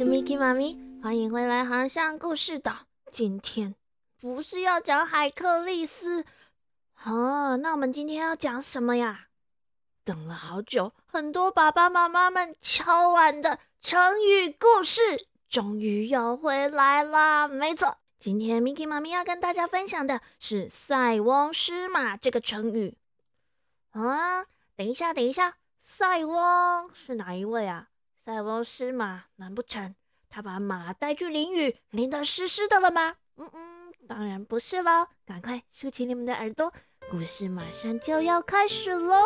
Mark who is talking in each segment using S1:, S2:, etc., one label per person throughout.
S1: 是 Miki 妈咪，欢迎回来航向故事岛。今天不是要讲海克力斯哦，那我们今天要讲什么呀？等了好久，很多爸爸妈妈们敲碗的成语故事，终于要回来啦！没错，今天 Miki 妈咪要跟大家分享的是“塞翁失马”这个成语。啊，等一下，等一下，塞翁是哪一位啊？塞翁失马，难不成他把马带去淋雨，淋得湿湿的了吗？嗯嗯，当然不是喽！赶快竖起你们的耳朵，故事马上就要开始喽！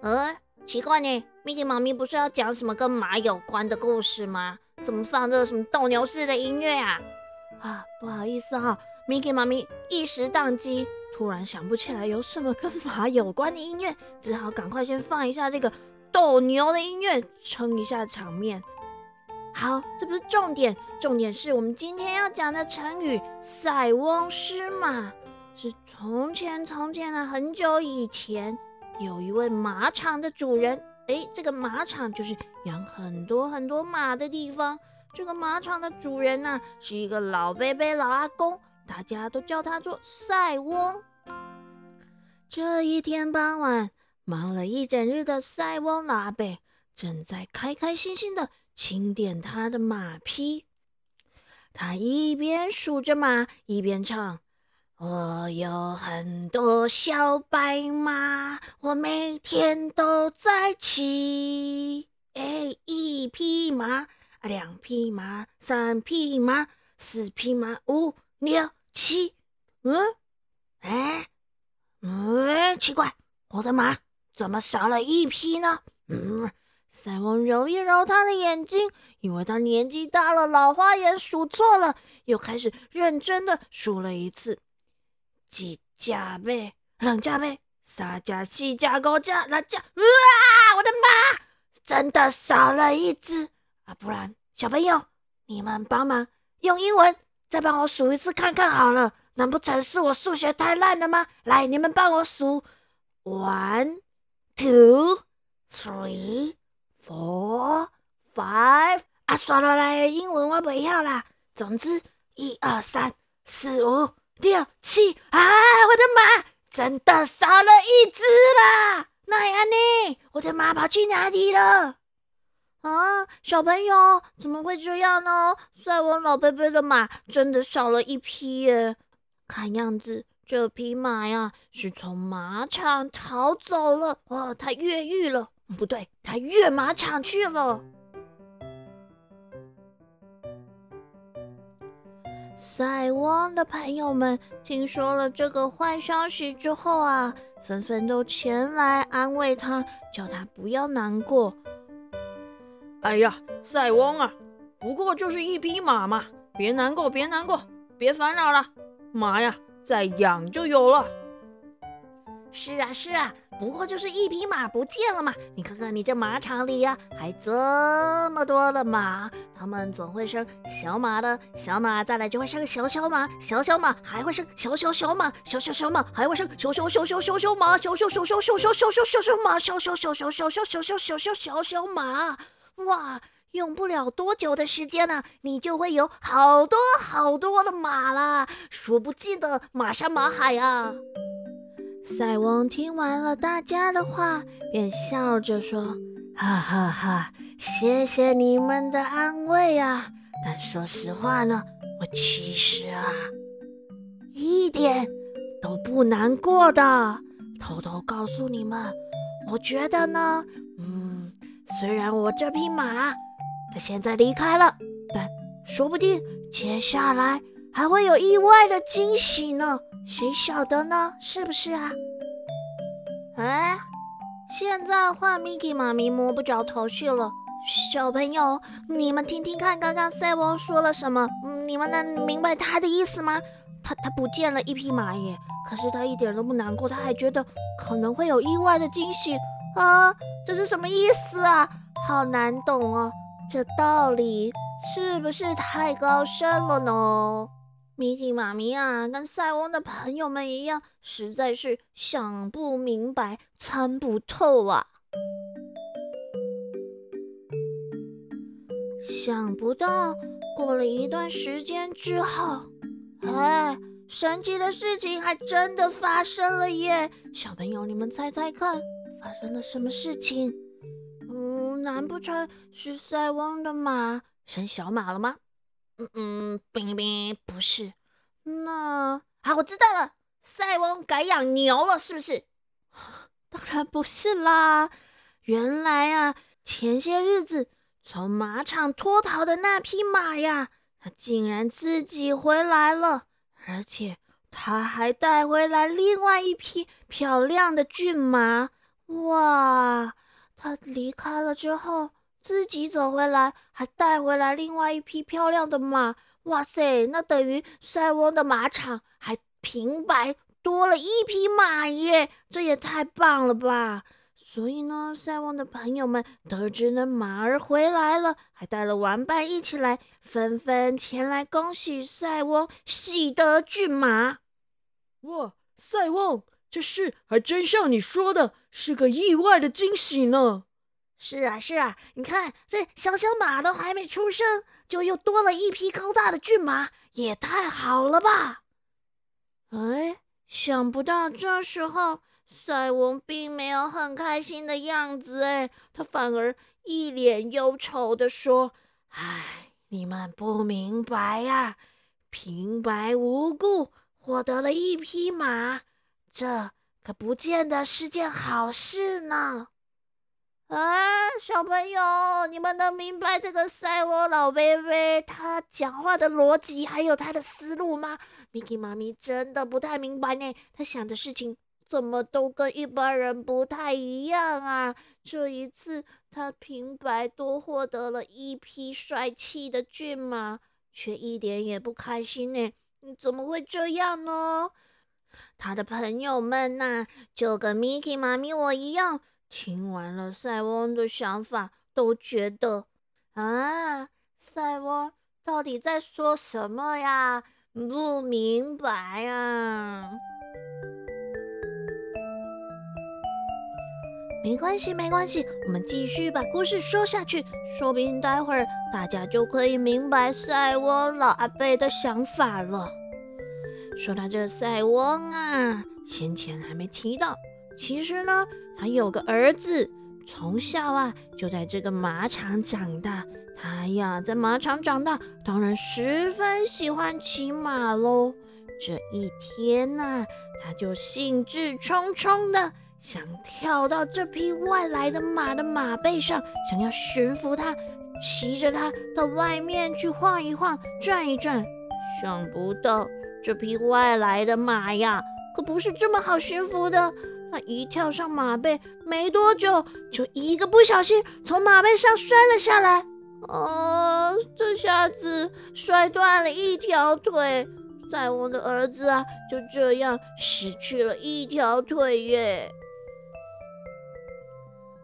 S1: 呃，奇怪呢，Miki 妈咪不是要讲什么跟马有关的故事吗？怎么放这什么斗牛士的音乐啊？啊，不好意思哈，Miki 妈咪一时宕机。突然想不起来有什么跟马有关的音乐，只好赶快先放一下这个斗牛的音乐，撑一下场面。好，这不是重点，重点是我们今天要讲的成语“塞翁失马”。是从前从前啊，很久以前，有一位马场的主人。诶，这个马场就是养很多很多马的地方。这个马场的主人呢，是一个老伯伯、老阿公，大家都叫他做塞翁。这一天傍晚，忙了一整日的塞翁拉贝正在开开心心的清点他的马匹。他一边数着马，一边唱：“我有很多小白马，我每天都在骑。哎，一匹马，两匹马，三匹马，四匹马，五六七，”嗯，奇怪，我的马怎么少了一匹呢？嗯，塞翁揉一揉他的眼睛，因为他年纪大了，老花眼数错了，又开始认真的数了一次：几架呗，两架呗，三架、四架、五架、六架。哇，我的马真的少了一只啊！不然，小朋友，你们帮忙用英文再帮我数一次看看好了。难不成是我数学太烂了吗？来，你们帮我数：one, two, three, four, five。啊，算了啦，英文我不要啦。总之，一二三四五六七。啊，我的马真的少了一只啦！那样呢？我的马跑去哪里了？啊，小朋友，怎么会这样呢？塞翁老贝贝的马真的少了一匹耶！看样子，这匹马呀是从马场逃走了。哇，它越狱了？不对，它越马场去了。塞翁的朋友们听说了这个坏消息之后啊，纷纷都前来安慰他，叫他不要难过。
S2: 哎呀，塞翁啊，不过就是一匹马嘛，别难过，别难过，别烦恼了。马呀，再养就有了。
S1: 是啊，是啊，不过就是一匹马不见了嘛。你看看你这马场里呀，还这么多的马，它们总会生小马的，小马再来就会生小小马，小小马还会生小小小马，小小小马还会生小小小小小小马，小小小小小小小小小小马，小小小小小小小小小小小小马，哇！用不了多久的时间呢，你就会有好多好多的马啦，数不尽的马山马海啊！塞翁听完了大家的话，便笑着说：“哈哈哈，谢谢你们的安慰啊！但说实话呢，我其实啊，一点都不难过的。偷偷告诉你们，我觉得呢，嗯，虽然我这匹马……”他现在离开了，但说不定接下来还会有意外的惊喜呢，谁晓得呢？是不是啊？哎，现在换 Miki 妈咪摸不着头绪了。小朋友，你们听听看，刚刚塞翁说了什么？你们能明白他的意思吗？他他不见了一匹马耶，可是他一点都不难过，他还觉得可能会有意外的惊喜啊！这是什么意思啊？好难懂哦。这道理是不是太高深了呢？米奇妈咪啊，跟塞翁的朋友们一样，实在是想不明白、参不透啊！想不到，过了一段时间之后，哎，神奇的事情还真的发生了耶！小朋友，你们猜猜看，发生了什么事情？嗯，难不成是塞翁的马生小马了吗？嗯嗯，冰冰不是。那啊，我知道了，塞翁改养牛了，是不是？当然不是啦，原来啊，前些日子。从马场脱逃的那匹马呀，它竟然自己回来了，而且它还带回来另外一匹漂亮的骏马。哇！他离开了之后，自己走回来，还带回来另外一匹漂亮的马。哇塞！那等于塞翁的马场还平白多了一匹马耶，这也太棒了吧！所以呢，塞翁的朋友们得知那马儿回来了，还带了玩伴一起来，纷纷前来恭喜塞翁喜得骏马。
S2: 哇，塞翁，这事还真像你说的，是个意外的惊喜呢。
S1: 是啊，是啊，你看这小小马都还没出生，就又多了一匹高大的骏马，也太好了吧？哎，想不到这时候。塞翁并没有很开心的样子，哎，他反而一脸忧愁的说：“哎，你们不明白呀，平白无故获得了一匹马，这可不见得是件好事呢。”哎，小朋友，你们能明白这个塞翁老贝贝他讲话的逻辑还有他的思路吗？Miki 妈咪真的不太明白呢，他想的事情。怎么都跟一般人不太一样啊！这一次他平白多获得了一匹帅气的骏马，却一点也不开心呢。怎么会这样呢？他的朋友们呐，就跟 Miki 妈咪我一样，听完了塞翁的想法，都觉得啊，塞翁到底在说什么呀？不明白啊！没关系，没关系，我们继续把故事说下去，说不定待会儿大家就可以明白塞翁老阿伯的想法了。说到这塞翁啊，先前还没提到，其实呢，他有个儿子，从小啊就在这个马场长大。他呀，在马场长大，当然十分喜欢骑马喽。这一天呐，他就兴致冲冲的。想跳到这匹外来的马的马背上，想要驯服它，骑着它到外面去晃一晃、转一转。想不到这匹外来的马呀，可不是这么好驯服的。它一跳上马背，没多久就一个不小心从马背上摔了下来。哦，这下子摔断了一条腿。赛翁的儿子啊，就这样失去了一条腿耶。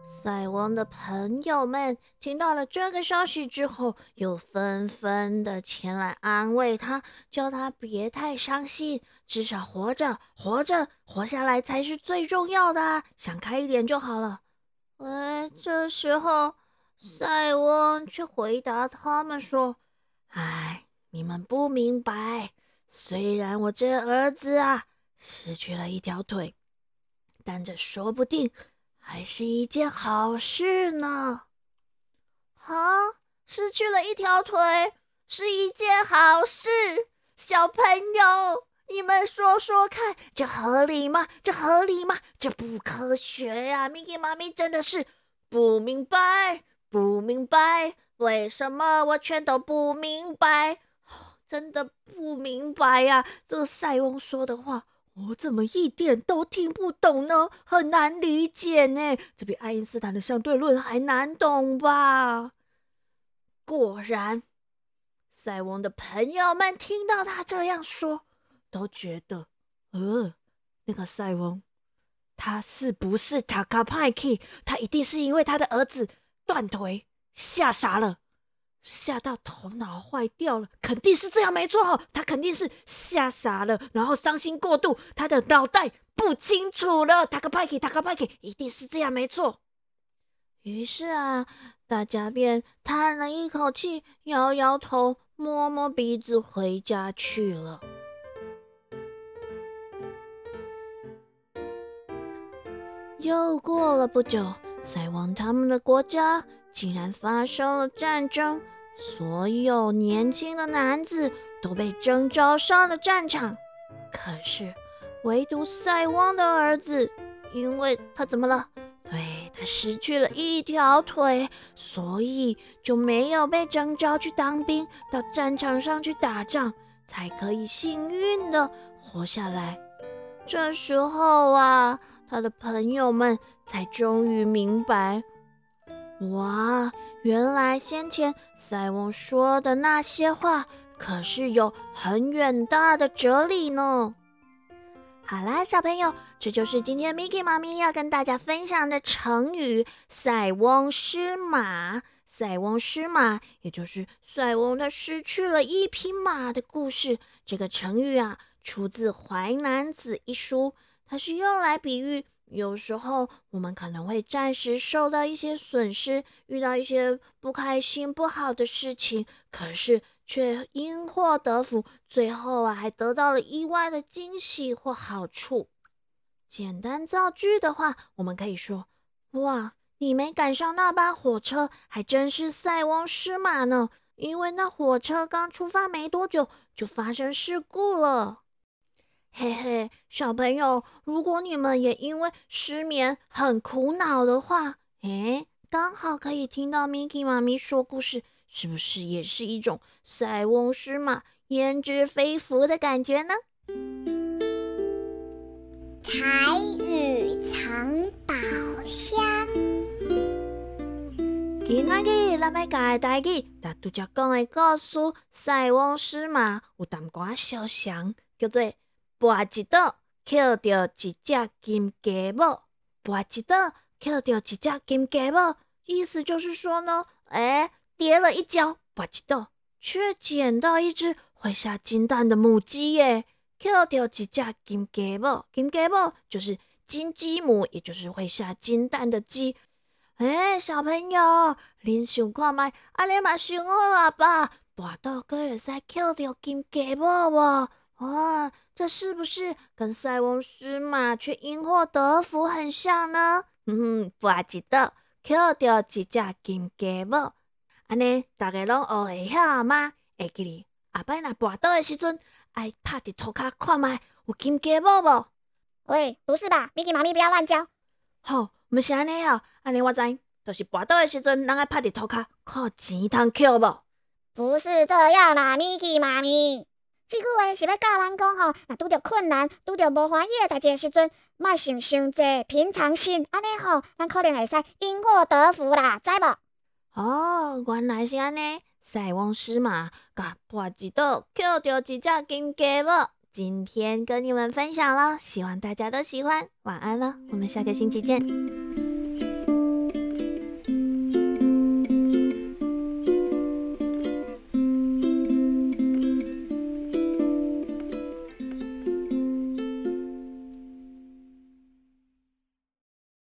S1: 塞翁的朋友们听到了这个消息之后，又纷纷的前来安慰他，叫他别太伤心，至少活着，活着，活下来才是最重要的，想开一点就好了。哎，这时候塞翁却回答他们说：“哎，你们不明白，虽然我这儿子啊失去了一条腿，但这说不定。”还是一件好事呢！啊，失去了一条腿是一件好事，小朋友，你们说说看，这合理吗？这合理吗？这不科学呀！Miki 妈咪真的是不明白，不明白，为什么我全都不明白？真的不明白呀！这个塞翁说的话。我怎么一点都听不懂呢？很难理解呢，这比爱因斯坦的相对论还难懂吧？果然，塞翁的朋友们听到他这样说，都觉得，呃，那个塞翁，他是不是塔卡派克？他一定是因为他的儿子断腿吓傻了，
S2: 吓到头脑坏掉了，肯定是这样没错。他肯定是吓傻了，然后伤心过度，他的脑袋不清楚了。塔克派克，塔克派克，一定是这样没错。
S1: 于是啊，大家便叹了一口气，摇摇头，摸摸鼻子，回家去了。又过了不久，塞王他们的国家竟然发生了战争，所有年轻的男子都被征召上了战场。可是，唯独塞翁的儿子，因为他怎么了？对他失去了一条腿，所以就没有被征召去当兵，到战场上去打仗，才可以幸运的活下来。这时候啊。他的朋友们才终于明白，哇，原来先前塞翁说的那些话可是有很远大的哲理呢。好啦，小朋友，这就是今天 Miki 妈咪要跟大家分享的成语“塞翁失马”。塞翁失马，也就是塞翁他失去了一匹马的故事。这个成语啊，出自《淮南子》一书。它是用来比喻，有时候我们可能会暂时受到一些损失，遇到一些不开心、不好的事情，可是却因祸得福，最后啊还得到了意外的惊喜或好处。简单造句的话，我们可以说：哇，你没赶上那班火车，还真是塞翁失马呢！因为那火车刚出发没多久，就发生事故了。嘿嘿，小朋友，如果你们也因为失眠很苦恼的话，诶，刚好可以听到 Miki 妈咪说故事，是不是也是一种塞翁失马焉知非福的感觉呢？
S3: 彩雨藏宝箱。
S1: 今仔日咱要教的台语，大拄则讲的故事《塞翁失马》有淡寡相像，叫做。跋一倒，捡到一只金鸡母。跋一倒，捡到一只金鸡母，意思就是说呢，哎，跌了一跤，跋一倒，却捡到一只会下金蛋的母鸡耶。捡到一只金鸡母，金鸡母就是金鸡母，也就是会下金蛋的鸡。哎，小朋友，恁想看卖？安尼嘛想好啊吧？跋倒可会使捡到金鸡母无？哇，这是不是跟塞翁失马却因祸得福很像呢？嗯哼，不记得，捡到一只金鸡母，安尼大家拢学会晓吗？会记哩，后摆若跋倒的时阵，爱拍伫涂骹看卖有金鸡母无？
S3: 喂，不是吧？Miki 妈咪不要乱教。
S1: 好，毋是安尼哦，安尼我知，就是跋倒的时阵，人爱拍伫涂骹看钱通捡无？
S3: 不是这样啦，Miki 妈咪。这句话是要教咱讲吼，若拄着困难、拄着无欢喜的代志时阵，莫想伤济，平常心，安尼吼，咱可能会使因祸得福啦，知无？
S1: 哦，原来是安尼，塞翁失马，甲破一倒，捡着一只金鸡母。今天跟你们分享了，希望大家都喜欢。晚安了，我们下个星期见。